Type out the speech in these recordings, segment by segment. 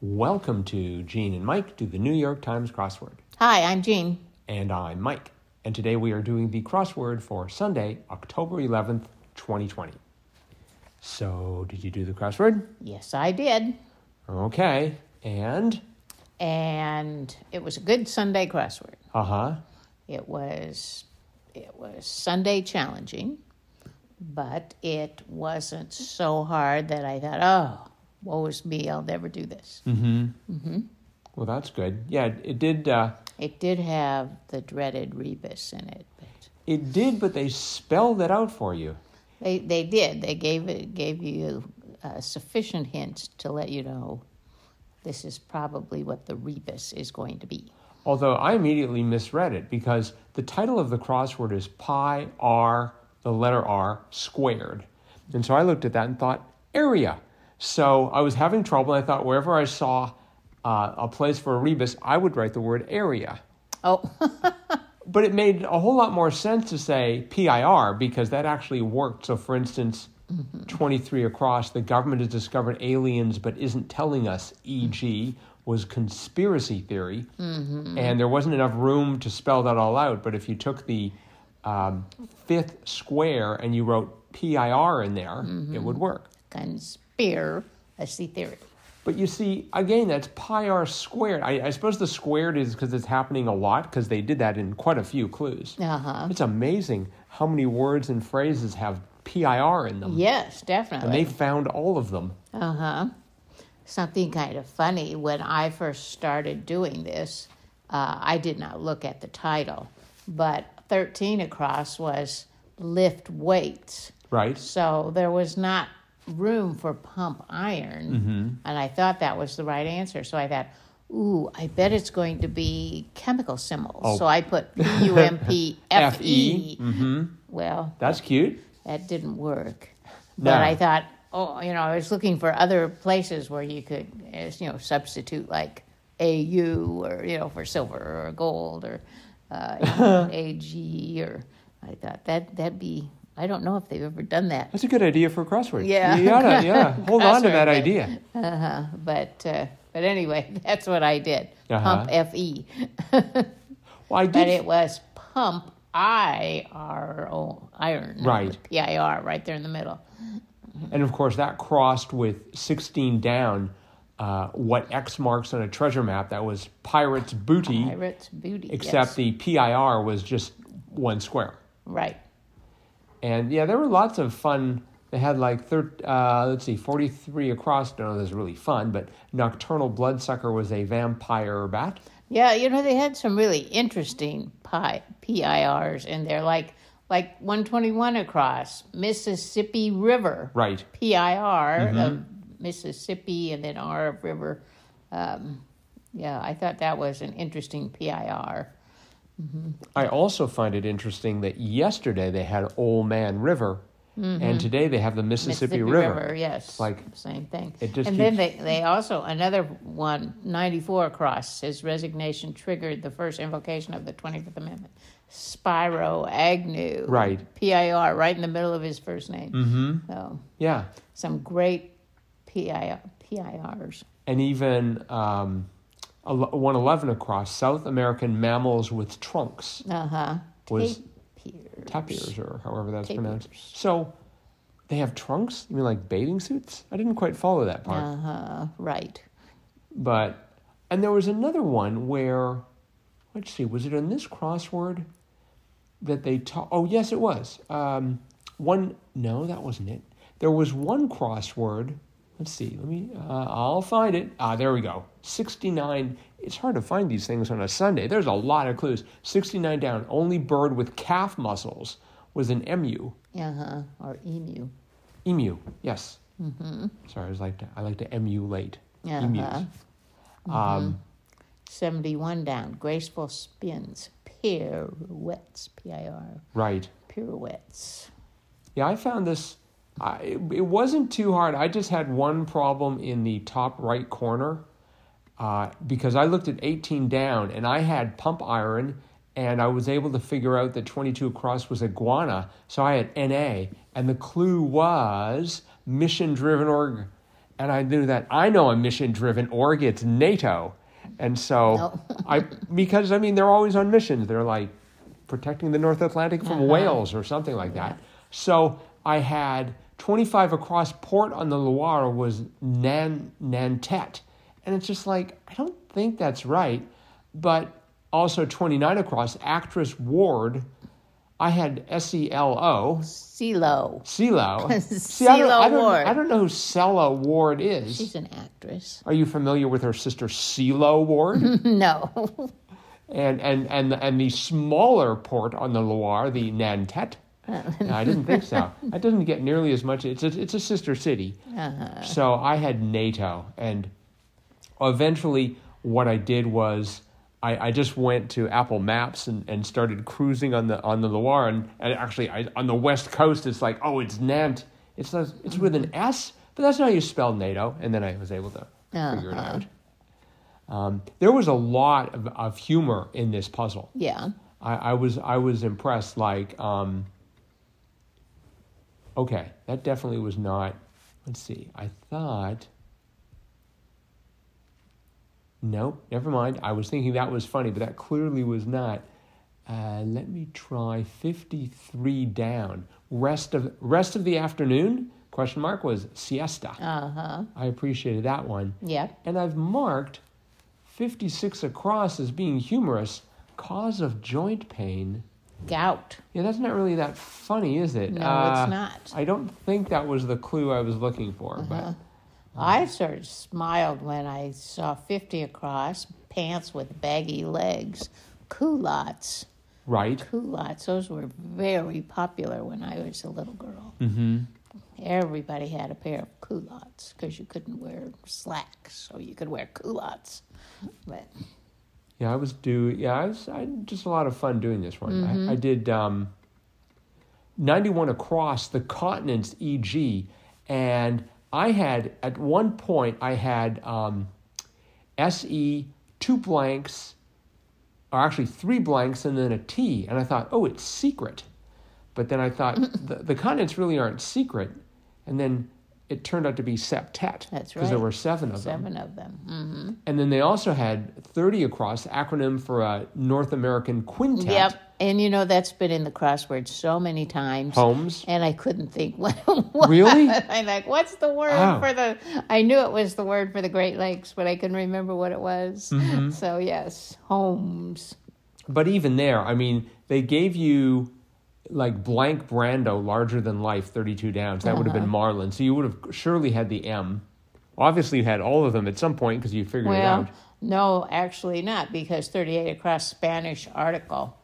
Welcome to Gene and Mike do the New York Times crossword. Hi, I'm Jean. And I'm Mike. And today we are doing the crossword for Sunday, October 11th, 2020. So, did you do the crossword? Yes, I did. Okay. And? And it was a good Sunday crossword. Uh huh. It was it was Sunday challenging, but it wasn't so hard that I thought, oh, woe is me, I'll never do this. Well, that's good. Yeah, it, it did. Uh, It did have the dreaded rebus in it, but it did, but they spelled it out for you. they they did. They gave it gave you uh, sufficient hints to let you know this is probably what the rebus is going to be. Although I immediately misread it because the title of the crossword is pi r, the letter R, squared. And so I looked at that and thought, area. So I was having trouble. And I thought wherever I saw uh, a place for a rebus, I would write the word area. Oh, But it made a whole lot more sense to say PIR because that actually worked. So, for instance, 23 across, the government has discovered aliens but isn't telling us, e.g., was conspiracy theory. And there wasn't enough room to spell that all out. But if you took the um, fifth square and you wrote PIR in there, it would work. conspiracy theory. But you see, again, that's pi r squared. I, I suppose the squared is because it's happening a lot because they did that in quite a few clues. Uh huh. It's amazing how many words and phrases have PIR in them. Yes, definitely. And they found all of them. Uh huh. Something kind of funny when I first started doing this, uh, I did not look at the title, but 13 across was lift weights. Right? So there was not room for pump iron. And I thought that was the right answer. So I thought, ooh, I bet it's going to be chemical symbols. Oh. So I put P U M P F. E. Well, That's cute. that didn't work. No. But I thought, oh, you know, I was looking for other places where you could, uh, you know, substitute like AU or, you know, for silver or gold or uh, AG or I thought that that'd be, I don't know if they've ever done that. That's a good idea for a crossword. Yeah. You gotta, yeah. Hold on to that idea. Uh-huh. But, uh, but anyway, that's what I did. Uh-huh. Pump FE. Well, I But it was pump I R O iron. Right. P I R right there in the middle. And of course, that crossed with 16 down. Uh, what X marks on a treasure map that was pirate's booty, Pirate's booty. except yes. the PIR was just one square. Right. And yeah, there were lots of fun. They had like thir- uh, let's see, forty three across. No, this is really fun. But nocturnal bloodsucker was a vampire bat. Yeah, you know they had some really interesting pi PIRs in there, like like 121 across Mississippi River Right. PIR of Mississippi, and then R of River. Um, yeah, I thought that was an interesting PIR. I also find it interesting that yesterday they had Old Man River, and today they have the Mississippi, River. yes, Like, same thing. it just and then they, they also another one 94 across. His resignation triggered the first invocation of the 25th Amendment. Spiro Agnew, Right. PIR, right in the middle of his first name. Mm-hmm. So Yeah, some great PIR, PIRs. and even um, one eleven across South American mammals with trunks, Uh huh. Was- Tapirs. tapirs or however that's Tapirs. pronounced. So they have trunks. You mean like bathing suits? I didn't quite follow that part. Uh huh. Right. But and there was another one where let's see, was it in this crossword that they taught? Oh yes, it was. Um, one no, that wasn't it. There was one crossword. Let's see. Let me. Uh, I'll find it. Ah, there we go. Sixty-nine. It's hard to find these things on a Sunday. There's a lot of clues. Sixty-nine down. Only bird with calf muscles was an emu. Uh huh. Or emu. Emu. Yes. Mm-hmm. Sorry, I was like to, I like to emulate Uh emus. huh. Um, 71 down. Graceful spins. Pirouettes. P I R. right. Pirouettes. Yeah, I found this. I, it, wasn't too hard. I just had one problem in the top right corner uh, because I looked at 18 down and I had pump iron and I was able to figure out that 22 across was iguana. So I had NA and the clue was mission driven org. and I knew that I know a mission driven org. It's NATO, and so I because I mean they're always on missions. They're like protecting the North Atlantic from whales or something like that. So I had 25 across port on the Loire was Nan, Nantet. And it's just like, I don't think that's right. But also 29 across, actress Ward, I had S E L O, CeeLo. CeeLo. CeeLo Ward. I don't know who Sela Ward is. She's an actress. Are you familiar with her sister CeeLo Ward? no. and, and, and, and the smaller port on the Loire, the Nantet? No, I didn't think so. It doesn't get nearly as much. It's a, it's a sister city. So I had NATO, and eventually, what I did was I, I just went to Apple Maps and, and started cruising on the on the Loire, and, and actually I, on the west coast, it's like oh, it's Nant. It's it's with an S, but that's not how you spell NATO. And then I was able to figure it out. Um, there was a lot of, of humor in this puzzle. Yeah. I, I was I was impressed. Like, um, okay, that definitely was not. Let's see. I thought. Nope, never mind. I was thinking that was funny, but that clearly was not. Uh, let me try fifty-three down. Rest of rest of the afternoon? Question mark was siesta. Uh huh. I appreciated that one. Yep. And I've marked 56 across as being humorous. Cause of joint pain. Gout. Yeah, that's not really that funny, is it? No, Uh, it's not. I don't think that was the clue I was looking for. Uh-huh. I sort of smiled when I saw 50 across, pants with baggy legs, culottes. Right. Culottes, those were very popular when I was a little girl. Mm-hmm. Everybody had a pair of culottes because you couldn't wear slacks, so you could wear culottes. But Yeah, I was do. Yeah, I was. I had just a lot of fun doing this one. Mm-hmm. I, I did um, 91 across the continents, EG, and I had at one point I had um, SE two blanks, or actually three blanks and then a T, and I thought, oh, it's secret. But then I thought the, the continents really aren't secret, and then it turned out to be septet. That's right. Because there were seven of them. seven of them. hmm And then they also had 30 across, acronym for a North American quintet. Yep. And you know, that's been in the crossword so many times. Homes. And I couldn't think what. Really? I'm like, what's the word Oh. for the? I knew it was the word for the Great Lakes, but I couldn't remember what it was. Mm-hmm. So yes, homes. But even there, I mean, they gave you like blank Brando, larger than life, 32 downs. That would have Uh-huh. been Marlon. So you would have surely had the M. Obviously, you had all of them at some point because you figured it Well, out. no, actually not, because 38 across Spanish article.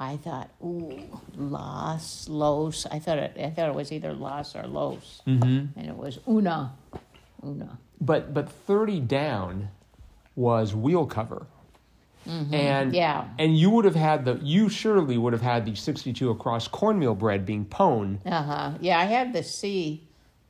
I thought, ooh, Los, Los. I thought it. I thought it was either Los or Los, Mm-hmm. and it was Una, Una. But but 30 down was wheel cover. And Mm-hmm. Yeah. and you would have had the you surely would have had the 62 across cornmeal bread being pone. Uh huh. Yeah, I had the C,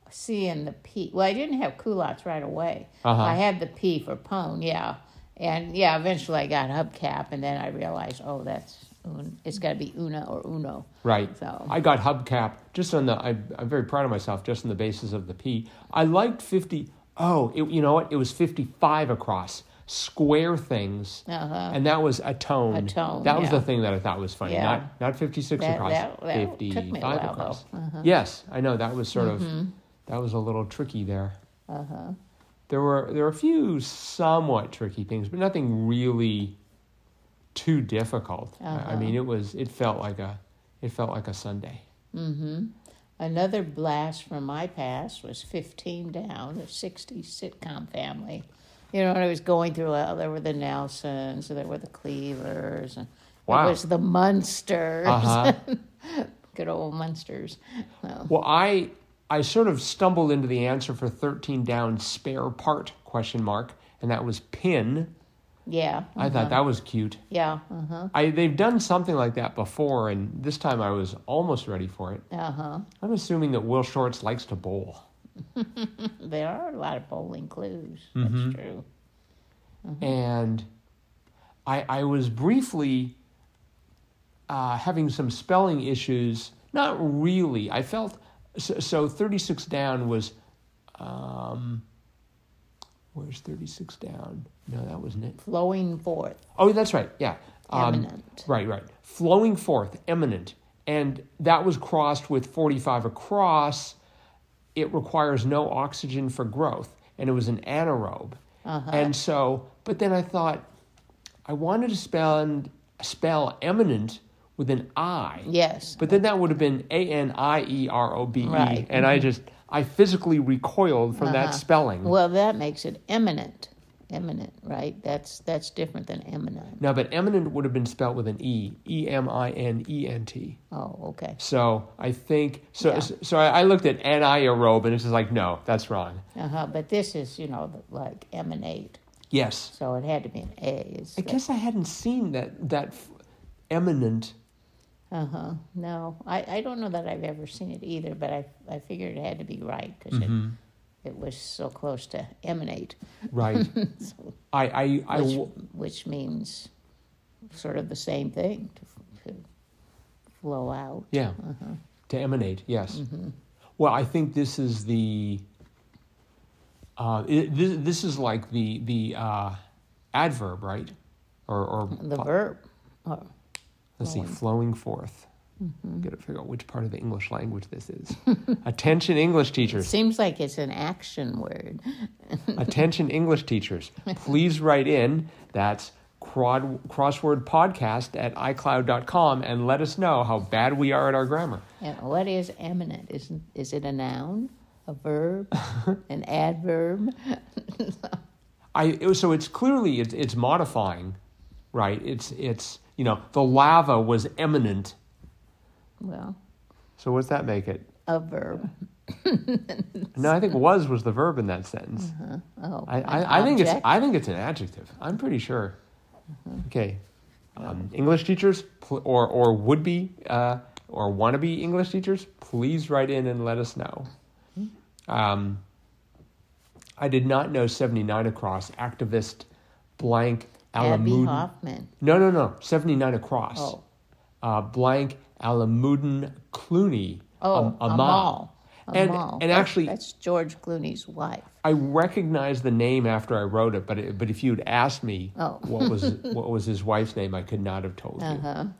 C and the P. Well, I didn't have culottes right away. Uh-huh. I had the P for pone. Yeah, and yeah, eventually I got hubcap, and then I realized, oh, that's un- it's got to be Una or Uno. Right. So- I got hubcap just on the. I, I'm very proud of myself just on the basis of the P. I liked 50. Oh, it, you know what? It was 55 across square things, Uh-huh. and that was a tone. A tone, That was the thing that I thought was funny. Yeah. Not not 56 across. that- that took 55 me a while, across. Uh-huh. Yes, I know that was sort Mm-hmm. of that was a little tricky there. Uh huh. There were there were a few somewhat tricky things, but nothing really too difficult. I- I Uh-huh. mean, it was it felt like a it felt like a Sunday. Mm-hmm. Another blast from my past was 15 down, the 60s sitcom family. You know, when I was going through, uh, there were the Nelsons, there were the Cleavers, and Wow. it was the Munsters. Uh-huh. Good old Munsters. So, Well, I I sort of stumbled into the answer for 13 down spare part question mark, and that was pin. yeah. I thought that was cute. Yeah. Uh huh. I they've done something like that before, and this time I was almost ready for it. Uh huh. I'm assuming that Will Shortz likes to bowl. There are a lot of bowling clues. Mm-hmm. That's true. and I, I was briefly uh, having some spelling issues. Not really. I felt so, so 36 down was um, Where's 36 down? No, that wasn't it. Flowing forth, Oh, that's right. Yeah. Um, eminent. Right, right. Flowing forth, eminent. And that was crossed with 45 across. It requires no oxygen for growth. And it was an anaerobe. And so, but then I thought, I wanted to spell, spell eminent with an I. Yes. But then that would have been A N I E R O B E. Right. And I just, I physically recoiled from that Uh-huh. spelling. Well, that makes it eminent. Eminent, right? That's that's different than eminent. now, but eminent would have been spelled with an E, E M I N E N T. Oh, okay. So I think so. Yeah. So I I looked at anaerobe, and it's just like, no, that's wrong. Uh huh. But this is, you know, like emanate. Yes, So it had to be an A. Is I guess I hadn't seen that that f- eminent. Uh huh. No, I, I don't know that I've ever seen it either, but I I figured it had to be right because Mm-hmm. it it was so close to emanate, Right. so, I I, I which, which means sort of the same thing to, to flow out. yeah Uh-huh. to emanate. Yes. Mm-hmm. Well, I think this is the. Uh, it, this, this is like the the uh, adverb, right? Or or The verb. Oh, let's see, flowing forth. Mm-hmm. Got to figure out which part of the English language this is. Attention, English it teachers. seems like it's an action word. Attention, English teachers. Please write in. That's crod, crossword podcast at iCloud.com and let us know how bad we are at our grammar. And what is eminent? Is is it a noun, a verb, an adverb? I it so it's clearly it's, it's modifying, right? It's it's you know the lava was eminent. Well, So what's that make it? a verb. No, I think was was the verb in that sentence. Oh, I, I, I think it's? I think it's an adjective. I'm pretty sure. Okay, um, English teachers pl- or or would be uh, or be English teachers, please write in and let us know. Um, I did not know 79 across activist blank Abbie Hoffman. No, no, no, 79 across. Oh, Uh, blank Alamuddin Clooney. oh, Am- Amal. Amal. And- Amal. and actually- that's George Clooney's wife. I recognized the name after I wrote it, but it, but if you'd asked me Oh. what was what was his wife's name, I could not have told Uh you.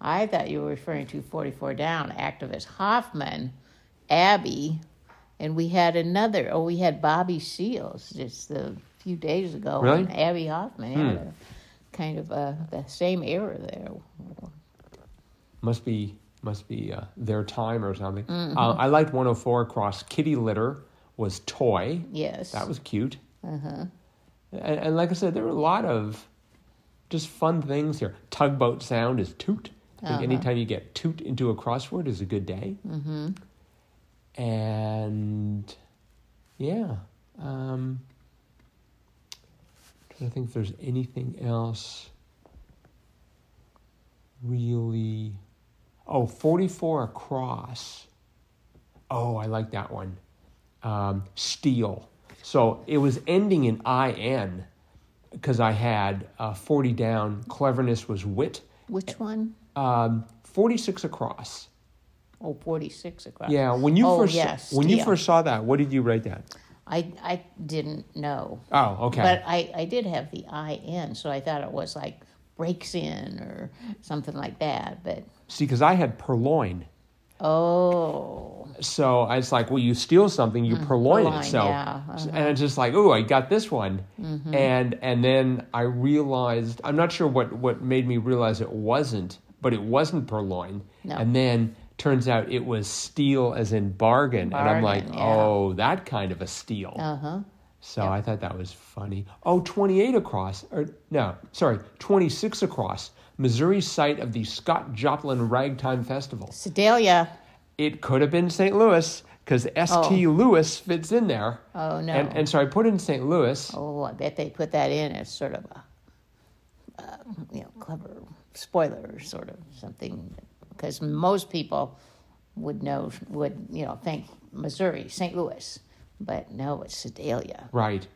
I thought you were referring to 44 Down activist Hoffman, Abbie, and we had another. Oh, we had Bobby Seals just a few days ago. Really? And Abbie Hoffman had Hmm. a kind of uh, the same era there. Must be must be uh, their time or something. Mm-hmm. Uh, I liked 104 across. Kitty litter was toy. Yes. That was cute. Uh-huh. And, and like I said, there were a lot of just fun things here. Tugboat sound is toot. I think Uh-huh. anytime you get toot into a crossword is a good day. Mm-hmm. And yeah, um, trying to think if there's anything else really. Oh, 44 across. Oh, I like that one. Um, steel. So it was ending in IN because I had uh, 40 down. Cleverness was wit. Which one? Um, 46 across. Oh, 46 across. Yeah, when you Oh, first yes, when you first saw that, what did you write that? I, I didn't know. Oh, okay. But I, I did have the IN, so I thought it was like breaks in or something like that. But See, because I had purloin, oh, so I was like, well, you steal something, you purloin, purloin, it. So, yeah, uh-huh. and it's just like, oh, I got this one, Mm-hmm. and and then I realized I'm not sure what what made me realize it wasn't, but it wasn't purloin, No. and then turns out it was steal as in bargain, and I'm like, yeah. oh, that kind of a steal. uh huh. So I thought that was funny. Oh, 28 across, or no, sorry, 26 across, Missouri site of the Scott Joplin Ragtime Festival. Sedalia. It could have been St. Louis because St. Oh. Louis fits in there. Oh no. And, and so I put in St. Louis. oh, I bet they put that in as sort of a, uh, you know, clever spoiler sort of something, because most people would know would you know think Missouri, St. Louis, but no, it's Sedalia. Right.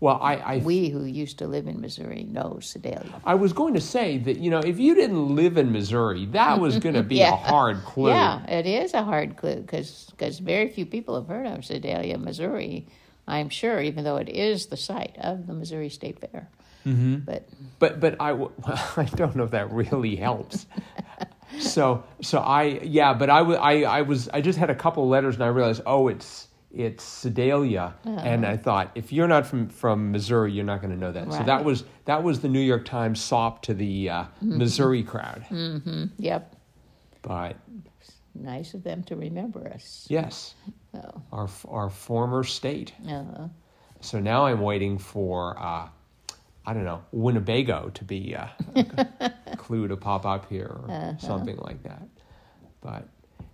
Well, I, I, We who used to live in Missouri know Sedalia. I was going to say that, you know, if you didn't live in Missouri, that was going to be a hard clue. Yeah, it is a hard clue because very few people have heard of Sedalia, Missouri. I'm sure, even though it is the site of the Missouri State Fair. Mm-hmm. But But but I w- I don't know if that really helps. so so I yeah, but I I I was I just had a couple letters and I realized oh it's it's Sedalia and I thought if you're not from from Missouri you're not going to know that. So that was that was the New York Times sop to the uh, Missouri crowd. yep, But nice of them to remember us. yes, So, our our former state. uh, So now I'm waiting for, uh, I don't know, Winnebago to be uh, a clue to pop up here or something like that. But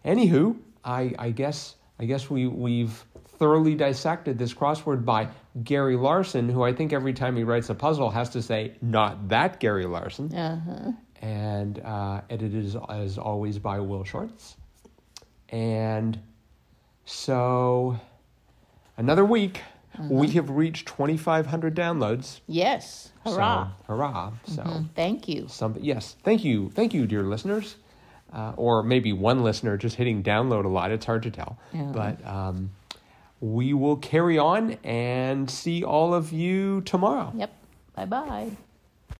anywho, I, I guess I guess we we've thoroughly dissected this crossword by Gary Larson, who I think every time he writes a puzzle has to say not that Gary Larson, uh-huh. and uh, edited as, as always by Will Shortz. And so another week. We have reached 2,500 downloads. Yes, hurrah! So, hurrah. So, Mm, Thank you. some, yes, thank you. Thank you, dear listeners. Uh, or maybe one listener just hitting download a lot. It's hard to tell. Yeah. But um, we will carry on and see all of you tomorrow. Yep. Bye bye.